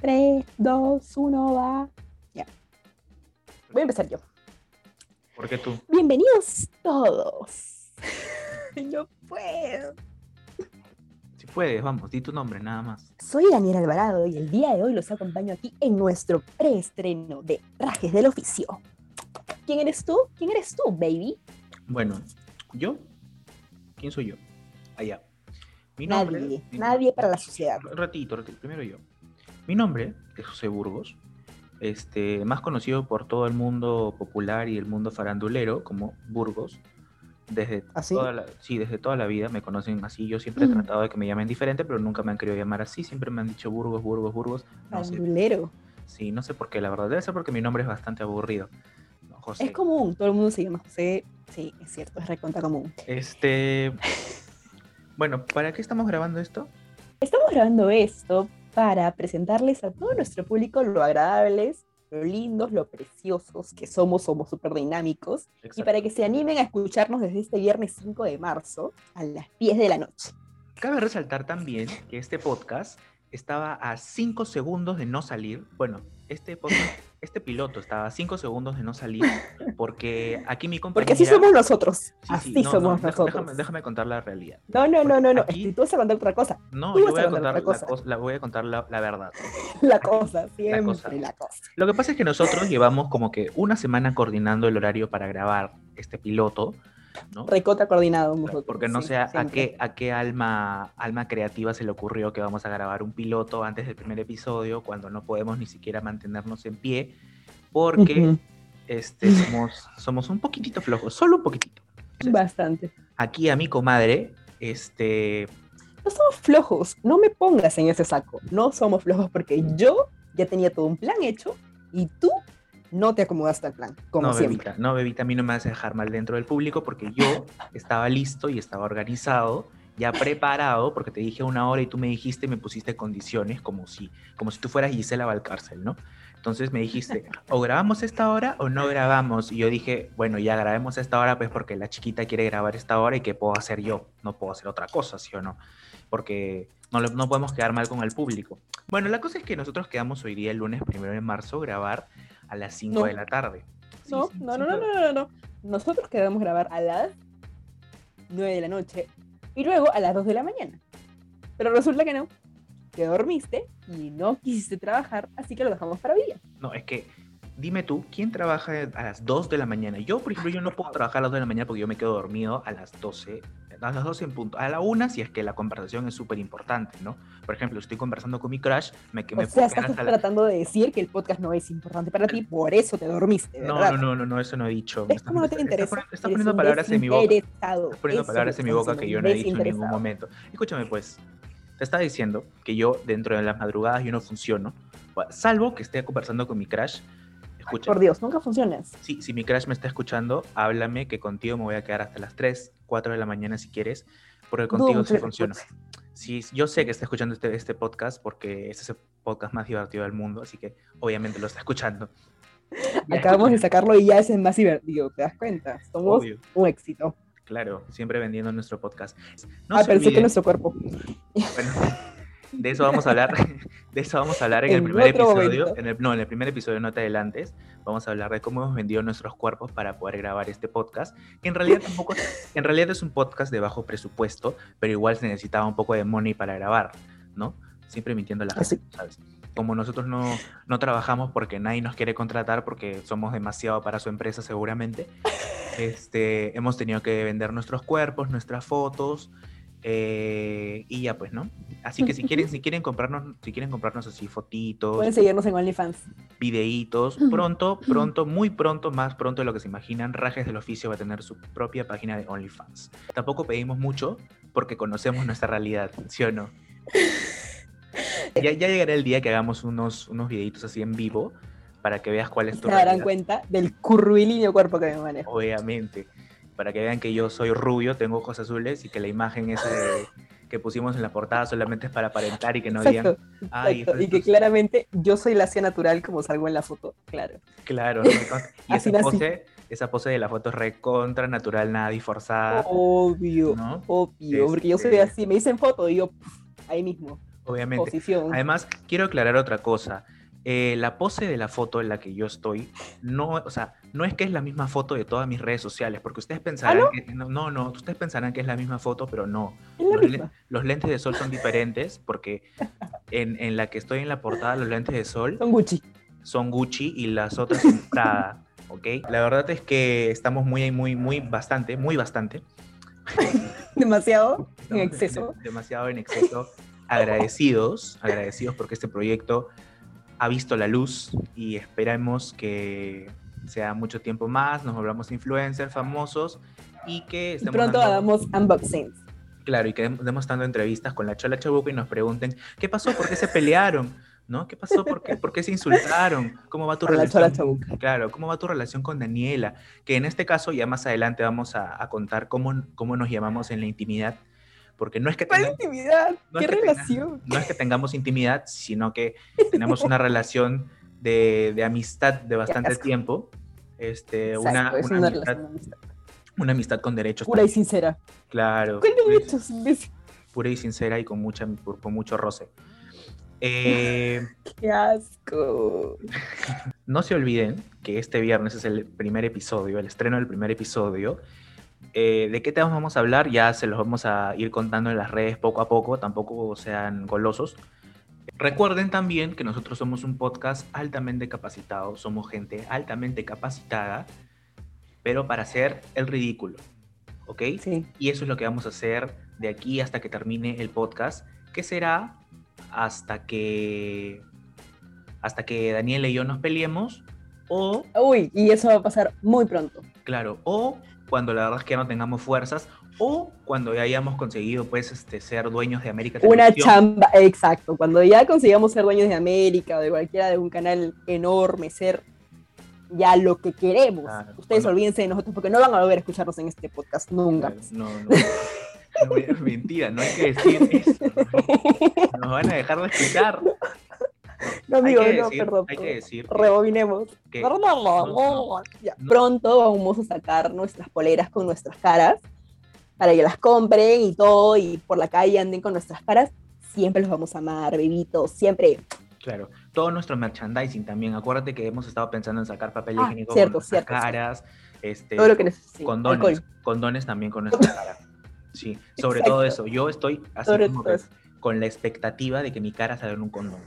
3, 2, 1, va. Ya. Voy a empezar yo. ¿Por qué tú? Bienvenidos todos. yo puedo. Si puedes, vamos, di tu nombre, nada más. Soy Daniel Alvarado y el día de hoy los acompaño aquí en nuestro preestreno de Rajes del Oficio. ¿Quién eres tú? ¿Quién eres tú, baby? Bueno, ¿yo? ¿Quién soy yo? Allá. Mi Nadie, mi- nadie para la sociedad. Ratito, ratito, primero yo. Mi nombre es José Burgos, este, más conocido por todo el mundo popular y el mundo farandulero como Burgos. Desde, ¿Ah, sí? toda la, sí, desde toda la vida me conocen así. Yo siempre he Mm. tratado de que me llamen diferente, pero nunca me han querido llamar así. Siempre me han dicho Burgos, Burgos, Burgos. No sé, Farandulero. sí, no sé por qué, la verdad. Debe ser porque mi nombre es bastante aburrido. No, José. Es común, todo el mundo se llama José. Sí, es cierto, es recontra común. Este. Bueno, ¿para qué estamos grabando esto? Estamos grabando esto para presentarles a todo nuestro público lo agradables, lo lindos, lo preciosos que somos, somos súper dinámicos, y para que se animen a escucharnos desde este viernes 5 de marzo a las 10 de la noche. Cabe resaltar también que este podcast estaba a 5 segundos de no salir. Bueno, este podcast, este piloto estaba a 5 segundos de no salir porque aquí mi compañera... Porque así somos nosotros. Sí, sí, así no, no, somos deja- nosotros. Déjame, déjame contar la realidad. No, no, no, no, no. Aquí- Si tú vas a contar otra cosa. No, yo voy a contar la, cosa. cos- la- voy a contar la, la verdad. La cosa, siempre cosa. la cosa. Lo que pasa es que nosotros llevamos como que una semana coordinando el horario para grabar este piloto, ¿no? Recontra coordinado Claro. Porque no sí, sé a, qué, a qué alma, alma creativa se le ocurrió que vamos a grabar un piloto antes del primer episodio cuando no podemos ni siquiera mantenernos en pie porque este, somos, somos un poquitito flojos, solo un poquitito. Entonces, Bastante. aquí a mi comadre, este, No somos flojos, no me pongas en ese saco. No somos flojos porque yo ya tenía todo un plan hecho y tú no te acomodaste al plan, como no, siempre. bebita, no, bebita, a mí no me vas a dejar mal dentro del público porque yo estaba listo y estaba organizado, ya preparado, porque te dije una hora y tú me dijiste, me pusiste condiciones como si, como si tú fueras Gisela Valcárcel, ¿no? Entonces me dijiste, o grabamos esta hora o no grabamos. Y yo dije, bueno, ya grabemos esta hora, pues porque la chiquita quiere grabar esta hora y ¿qué puedo hacer yo? No puedo hacer otra cosa, ¿sí o no? Porque no, no podemos quedar mal con el público. Bueno, la cosa es que nosotros quedamos hoy día, el lunes primero de marzo, grabar a las 5 No. de la tarde. Sí, No, sí, no, no, no, no, no, no. Nosotros quedamos grabar a las 9 de la noche y luego a las 2 de la mañana. Pero resulta que no. Te dormiste y no quisiste trabajar, así que lo dejamos para hoy día. No, es que dime tú, ¿quién trabaja a las 2 de la mañana? Yo, por ejemplo, yo no puedo trabajar a las 2 de la mañana porque yo me quedo dormido a las 12, a las 12 en punto. A la 1 si es que la conversación es súper importante, ¿no? Por ejemplo, estoy conversando con mi crush, me, que O me sea, estás hasta la- tratando de decir que el podcast no es importante para ti, por eso te dormiste, ¿verdad? no, no, no, no, eso no he dicho. ¿Ves cómo no te interesa? Estás, Eres poniendo palabras en mi boca. Estás poniendo Eso palabras en mi boca que yo no he dicho en ningún momento. Escúchame, pues. Te estaba diciendo que yo, dentro de las madrugadas, yo no funciono. Bueno, Salvo que esté conversando con mi crush. Escucha. Por Dios, nunca funcionas. Sí, si mi crush me está escuchando, háblame que contigo me voy a quedar hasta las 3, 4 de la mañana si quieres, porque contigo sí Nunca funciona. Sí, yo sé que está escuchando este, este podcast porque este es el podcast más divertido del mundo, así que obviamente lo está escuchando. Ya, Acabamos de sacarlo y ya es el más divertido, ¿te das cuenta? Somos obvio, un éxito. claro, siempre vendiendo nuestro podcast. No ah, pensé que olviden- nuestro cuerpo. Bueno, de eso vamos a hablar, de eso vamos a hablar en, el En primer otro episodio. En el, no, en el primer episodio no te adelantes. Vamos a hablar de cómo hemos vendido nuestros cuerpos para poder grabar este podcast. Que en realidad tampoco, en realidad es un podcast de bajo presupuesto, pero igual se necesitaba un poco de money para grabar, ¿no? Siempre mintiendo a la gente, ¿sabes? Como nosotros no, no trabajamos porque nadie nos quiere contratar porque somos demasiado para su empresa seguramente, este, hemos tenido que vender nuestros cuerpos, nuestras fotos, eh, y ya pues, ¿no? Así que si quieren, si quieren comprarnos, si quieren comprarnos así fotitos, Pueden seguirnos en OnlyFans. videitos, pronto, pronto, muy pronto, más pronto de lo que se imaginan, Rajes del Oficio va a tener su propia página de OnlyFans. Tampoco pedimos mucho porque conocemos nuestra realidad, ¿sí o no? Ya, ya llegará el día que hagamos unos, unos videitos así en vivo para que veas cuál es tu Se darán realidad. cuenta del curvilíneo cuerpo que me manejo. Obviamente, para que vean que yo soy rubio, tengo ojos azules y que la imagen esa de- que pusimos en la portada solamente es para aparentar y que no digan, Exacto, ay, exacto. Y que claramente yo soy la Asia natural como salgo en la foto, claro. claro, ¿no? y Así esa pose, esa pose de la foto es recontra natural, nada disforzada, Obvio, ¿no? obvio, porque yo soy Este- así, me dicen foto y yo ahí mismo. Obviamente. Posición. Además, quiero aclarar otra cosa. Eh, la pose de la foto en la que yo estoy, no, o sea, no es que es la misma foto de todas mis redes sociales, porque ustedes pensarán no? que, no, no, no, ustedes pensarán que es la misma foto, pero no. Los, le- los lentes de sol son diferentes, porque en, en la que estoy en la portada, los lentes de sol Son Gucci. son Gucci y las otras son Prada, ¿ok? La verdad es que estamos muy, muy, muy, bastante, muy bastante. Demasiado en exceso. de- demasiado en exceso. Agradecidos, agradecidos porque este proyecto ha visto la luz y esperamos que sea mucho tiempo más, nos volvamos influencers famosos y que estemos pronto dando- hagamos unboxings. Claro, y que estemos dando entrevistas con la Chola Chabuca y nos pregunten, ¿qué pasó? ¿Por qué se pelearon? ¿No? ¿Qué pasó? ¿Por qué, ¿Por qué se insultaron? ¿Cómo va tu Con la relación? Chola Chabuca. Claro, ¿cómo va tu relación con Daniela? Que en este caso ya más adelante vamos a, a contar cómo, cómo nos llamamos en la intimidad, porque no es que ¿Cuál tenga- intimidad? no ¿Qué es que relación? no es que tengamos intimidad, sino que tenemos una relación de, de amistad de bastante tiempo. Este, Exacto, una, es una una amistad, amistad. una amistad con derechos. Pura y también. sincera. Claro. ¿Cuál pura y- derechos, pura y sincera y con, mucha, con mucho roce. Eh, Qué asco. no se olviden que este viernes es el primer episodio, el estreno del primer episodio. Eh, ¿De qué temas vamos a hablar? Ya se los vamos a ir contando en las redes poco a poco, tampoco sean golosos. Recuerden también que nosotros somos un podcast altamente capacitado, somos gente altamente capacitada, pero para hacer el ridículo, ¿ok? Sí. Y eso es lo que vamos a hacer de aquí hasta que termine el podcast, que será hasta que hasta que Daniela y yo nos peleemos o Uy, y eso va a pasar muy pronto. claro, o cuando la verdad es que ya no tengamos fuerzas o cuando ya hayamos conseguido pues este ser dueños de América Una Televisión. chamba, exacto. Cuando ya consigamos ser dueños de América o de cualquiera de un canal enorme, ser ya lo que queremos. Claro, Ustedes cuando- olvídense de nosotros porque no van a volver a escucharnos en este podcast nunca. No, no. no, es mentira, no hay que decir eso. Nos van a dejar de escuchar. No, amigo, hay que no, decir, perdón. hay que decir Rebobinemos. que- No, no, no, no, Ya, no. Pronto vamos a sacar nuestras poleras con nuestras caras para que las compren y todo y por la calle anden con nuestras caras. Siempre los vamos a amar, bebitos, siempre. Claro, todo nuestro merchandising también. Acuérdate que hemos estado pensando en sacar papel Ah, higiénico cierto, con nuestras cierto, caras, este, Todo lo que condones, Alcohol. condones también con nuestra cara. Sí, sobre todo Exacto. eso. Yo estoy así Sobre como todo que con la expectativa de que mi cara salga en un condón.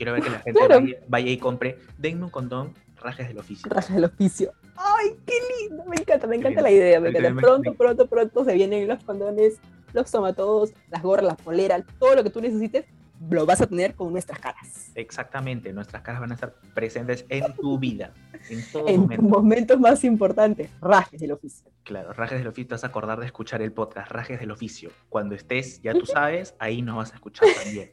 Quiero ver que la gente Claro. vaya, vaya y compre, denme un condón, rajes del oficio. Rajas del oficio. ¡Ay, qué lindo! Me encanta, me encanta la idea. Me encanta. Pronto, pronto, pronto se vienen los condones, los tomatodos, las gorras, las poleras, todo lo que tú necesites, lo vas a tener con nuestras caras. Exactamente, nuestras caras van a estar presentes en tu vida, en todo En momento. momentos más importantes, rajes del oficio. Claro, Rajes del Oficio, te vas a acordar de escuchar el podcast Rajes del Oficio. Cuando estés, ya tú sabes, ahí nos vas a escuchar también.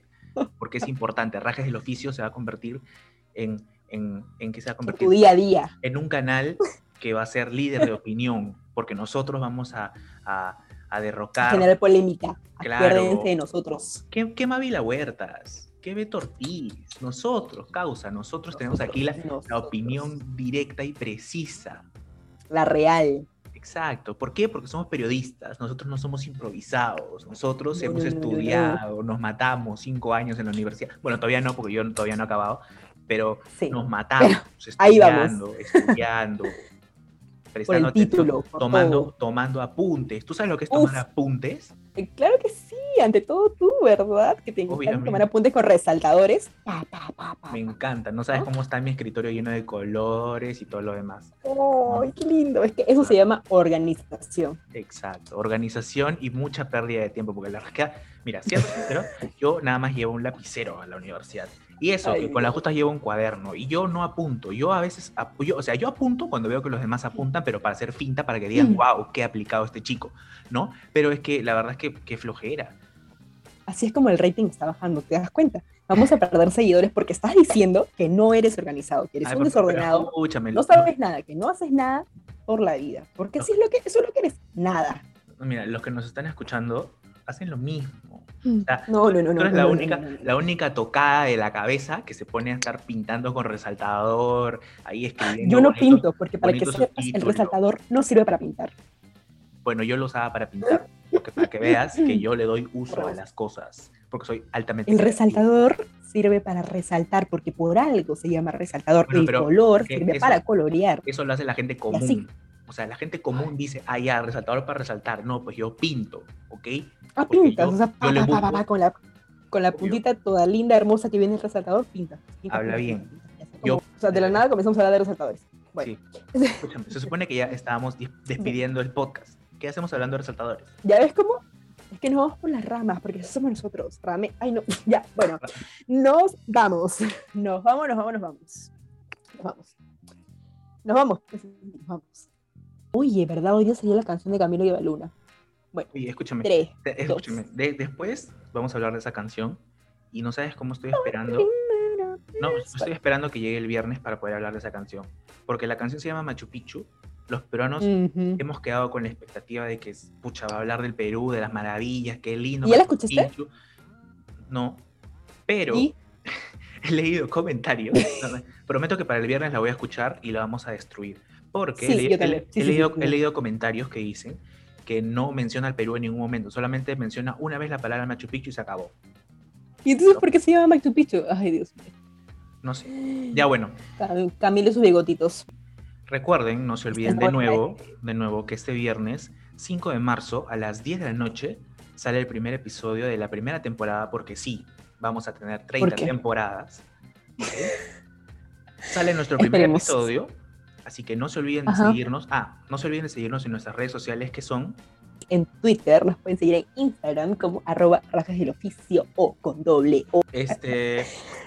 Porque es importante, Rajes del Oficio se va a convertir en, en, en que se va a convertir tu día a día. en un canal que va a ser líder de opinión, porque nosotros vamos a, a, a derrocar. Generar polémica. Claro. Acuérdense de nosotros. ¿Qué, qué Mavila Huertas? ¿Qué Beto Ortiz? Nosotros, causa, nosotros tenemos aquí la, la Nosotros. opinión directa y precisa. La real. Exacto. ¿Por qué? Porque somos periodistas, nosotros no somos improvisados, nosotros No, hemos no, no, estudiado, nos matamos cinco años en la universidad. Bueno, todavía no, porque yo todavía no he acabado, pero Sí. nos matamos ahí vamos. estudiando, estudiando, prestando atención, tomando, todo. tomando apuntes. ¿Tú sabes lo que es tomar Uf. apuntes? Eh, Claro que sí, ante todo tú, ¿verdad? Que te encanta tomar apuntes con resaltadores. Pa, pa, pa, pa, Me encanta. No sabes ¿No? cómo está mi escritorio lleno de colores y todo lo demás. ¡Ay, qué lindo! Es que eso se llama organización. Exacto, organización y mucha pérdida de tiempo, porque la verdad es que, mira, sincero, yo nada más llevo un lapicero a la universidad. Y eso, Ay, con la Dios. justa llevo un cuaderno. Y yo no apunto, yo a veces, apu- yo- o sea, yo apunto cuando veo que los demás apuntan, pero para hacer finta, para que digan, Mm. wow, qué aplicado este chico, ¿no? Pero es que la verdad es que qué flojera. Así es como el rating está bajando, ¿te das cuenta? Vamos a perder seguidores porque estás diciendo que no eres organizado, que eres Ay, un pero desordenado, escúchame, no sabes nada, que no haces nada por la vida. Porque así es lo que, eso es lo que eres, nada. Mira, los que nos están escuchando hacen lo mismo. sea, No, no, no, Tú no. eres no, la no, única, no, no, no. la única tocada de la cabeza que se pone a estar pintando con resaltador, ahí escribiendo. Yo no bonitos- pinto, porque para que sepas, el resaltador no sirve para pintar. Bueno, yo lo usaba para pintar, porque para que veas que yo le doy uso a las cosas. porque soy altamente El resaltador sirve para resaltar, porque por algo se llama resaltador. Bueno, el color sirve eso- para colorear. Eso lo hace la gente común. O sea, la gente común dice, ah, ya, resaltador para resaltar. No, pues yo pinto, ¿ok? Ah, porque pintas, yo- o sea, pa, pa, con la, con la puntita toda linda, hermosa que viene el resaltador, pinta. pinta, Habla pinta, bien. pinta. Yo- o sea, de la nada comenzamos a hablar de resaltadores. Bueno, Sí. Escúchame, se supone que ya estábamos despidiendo el podcast. ¿Qué hacemos hablando de resaltadores? ¿ya ves cómo? Es que nos vamos por las ramas, porque eso somos nosotros. Rame. Ay, no. Ya, bueno. Nos vamos. Nos vamos, nos vamos, nos vamos. Nos vamos. Nos vamos. Nos vamos. Oye, ¿verdad? Hoy día salió la canción de Camilo y Luna. Bueno, Oye, escúchame. tres. te- escúchame. de- después vamos a hablar de esa canción. Y no sabes cómo estoy esperando. No, estoy esperando que llegue el viernes para poder hablar de esa canción. Porque la canción se llama Machu Picchu. Los peruanos Ujú. hemos quedado con la expectativa de que, pucha, va a hablar del Perú, de las maravillas, qué lindo. ¿Y ya la escuchaste? Picchu. No, pero ¿Y? he leído comentarios. Prometo que para el viernes la voy a escuchar y la vamos a destruir. Porque Sí, he, le- yo he Sí, he leído, he leído comentarios que dicen que no menciona al Perú en ningún momento, solamente menciona una vez la palabra Machu Picchu y se acabó. ¿Y entonces por qué se llama Machu Picchu? Ay, Dios mío. No sé. Ya bueno, Cam- Camilo sus bigotitos. recuerden, no se olviden de nuevo, de nuevo que este viernes 5 de marzo a las 10 de la noche sale el primer episodio de la primera temporada porque sí, vamos a tener 30 qué? temporadas. Sale nuestro primer Esperemos. episodio, así que no se olviden de Ajá. seguirnos. Ah, no se olviden de seguirnos en nuestras redes sociales que son En Twitter nos pueden seguir en Instagram como arroba rajas del oficio o con doble O. este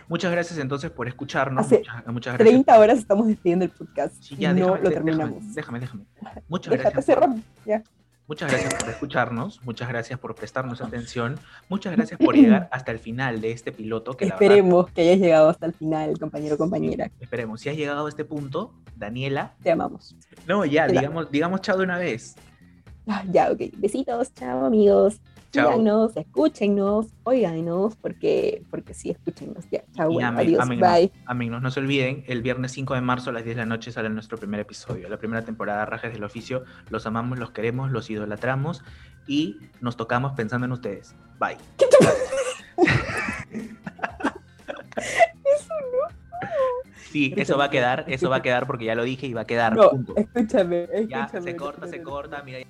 muchas gracias entonces por escucharnos. Hace Muchas, muchas gracias. 30 horas estamos despidiendo el podcast Sí, y ya, no déjame, lo terminamos. Déjame, déjame. déjame. Muchas Déjate gracias. cerrar. Ya. Muchas gracias por escucharnos, muchas gracias por prestarnos atención, muchas gracias por llegar hasta el final de este piloto que la verdad, Esperemos que hayas llegado hasta el final, compañero compañera. esperemos. Si has llegado a este punto, Daniela, Te amamos. no, ya, Te digamos, digamos chao de una vez. Ah, ya, ok. Besitos, chao amigos. Síganos, escúchennos, óiganos, porque, porque sí, escúchennos. Ya, chao, bueno, adiós, ámennos, bye. ámennos. no se olviden, el viernes 5 de marzo a las 10 de la noche sale nuestro primer episodio, la primera temporada de Rajes del Oficio. Los amamos, los queremos, los idolatramos y nos tocamos pensando en ustedes. Bye. Sí, eso va a quedar, eso va a quedar porque ya lo dije y va a quedar. No, punto. escúchame, escúchame. Ya, se no, corta, no, se no, no. corta, mira.